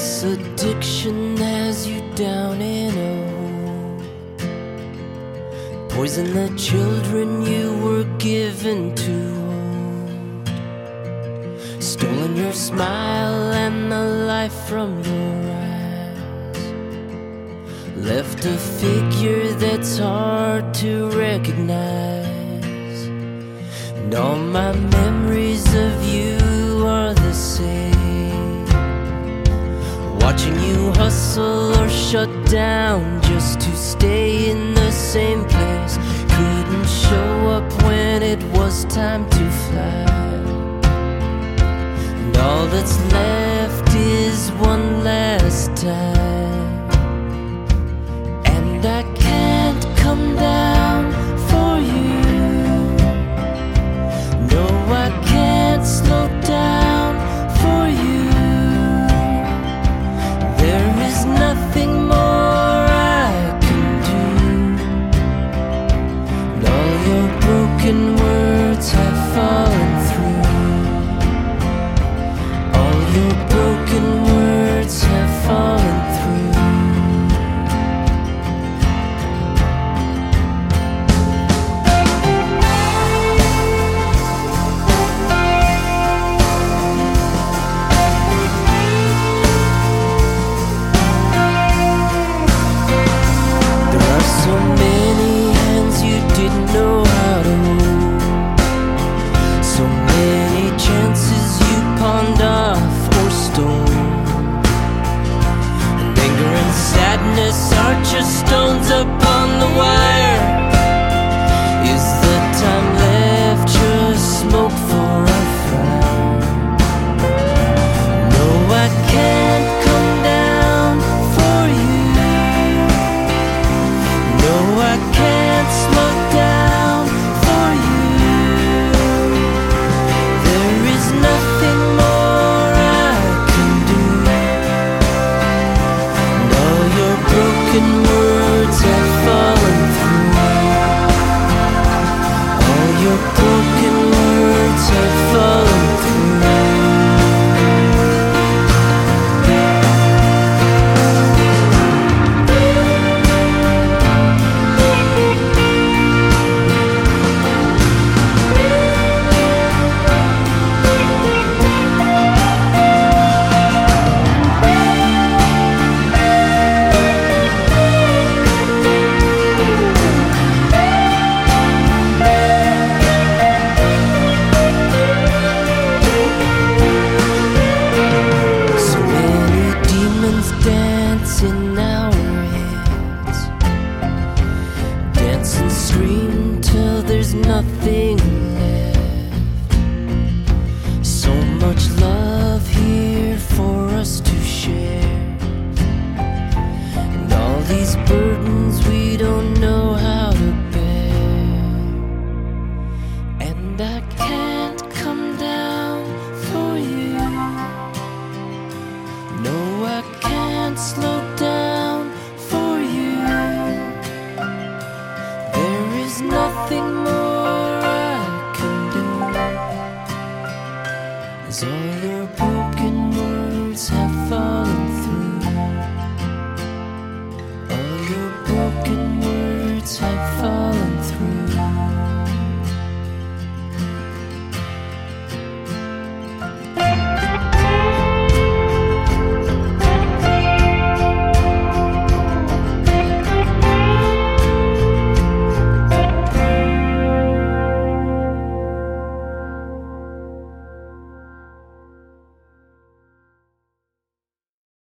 addiction has you down in a hole. Poison the children you were given to. Stolen your smile and the life from your eyes. Left a figure that's hard to recognize. And all my memories of you are the same. Watching you hustle or shut down just to stay in the same place. Couldn't show up when it was time to fly. And all that's left is one last time. And I can't come down sadness are just stones upon the wire. Your broken these burdens we don't know how to bear. And I can't come down for you. No, I can't slow down for you. There is nothing more I can do. As all falling through.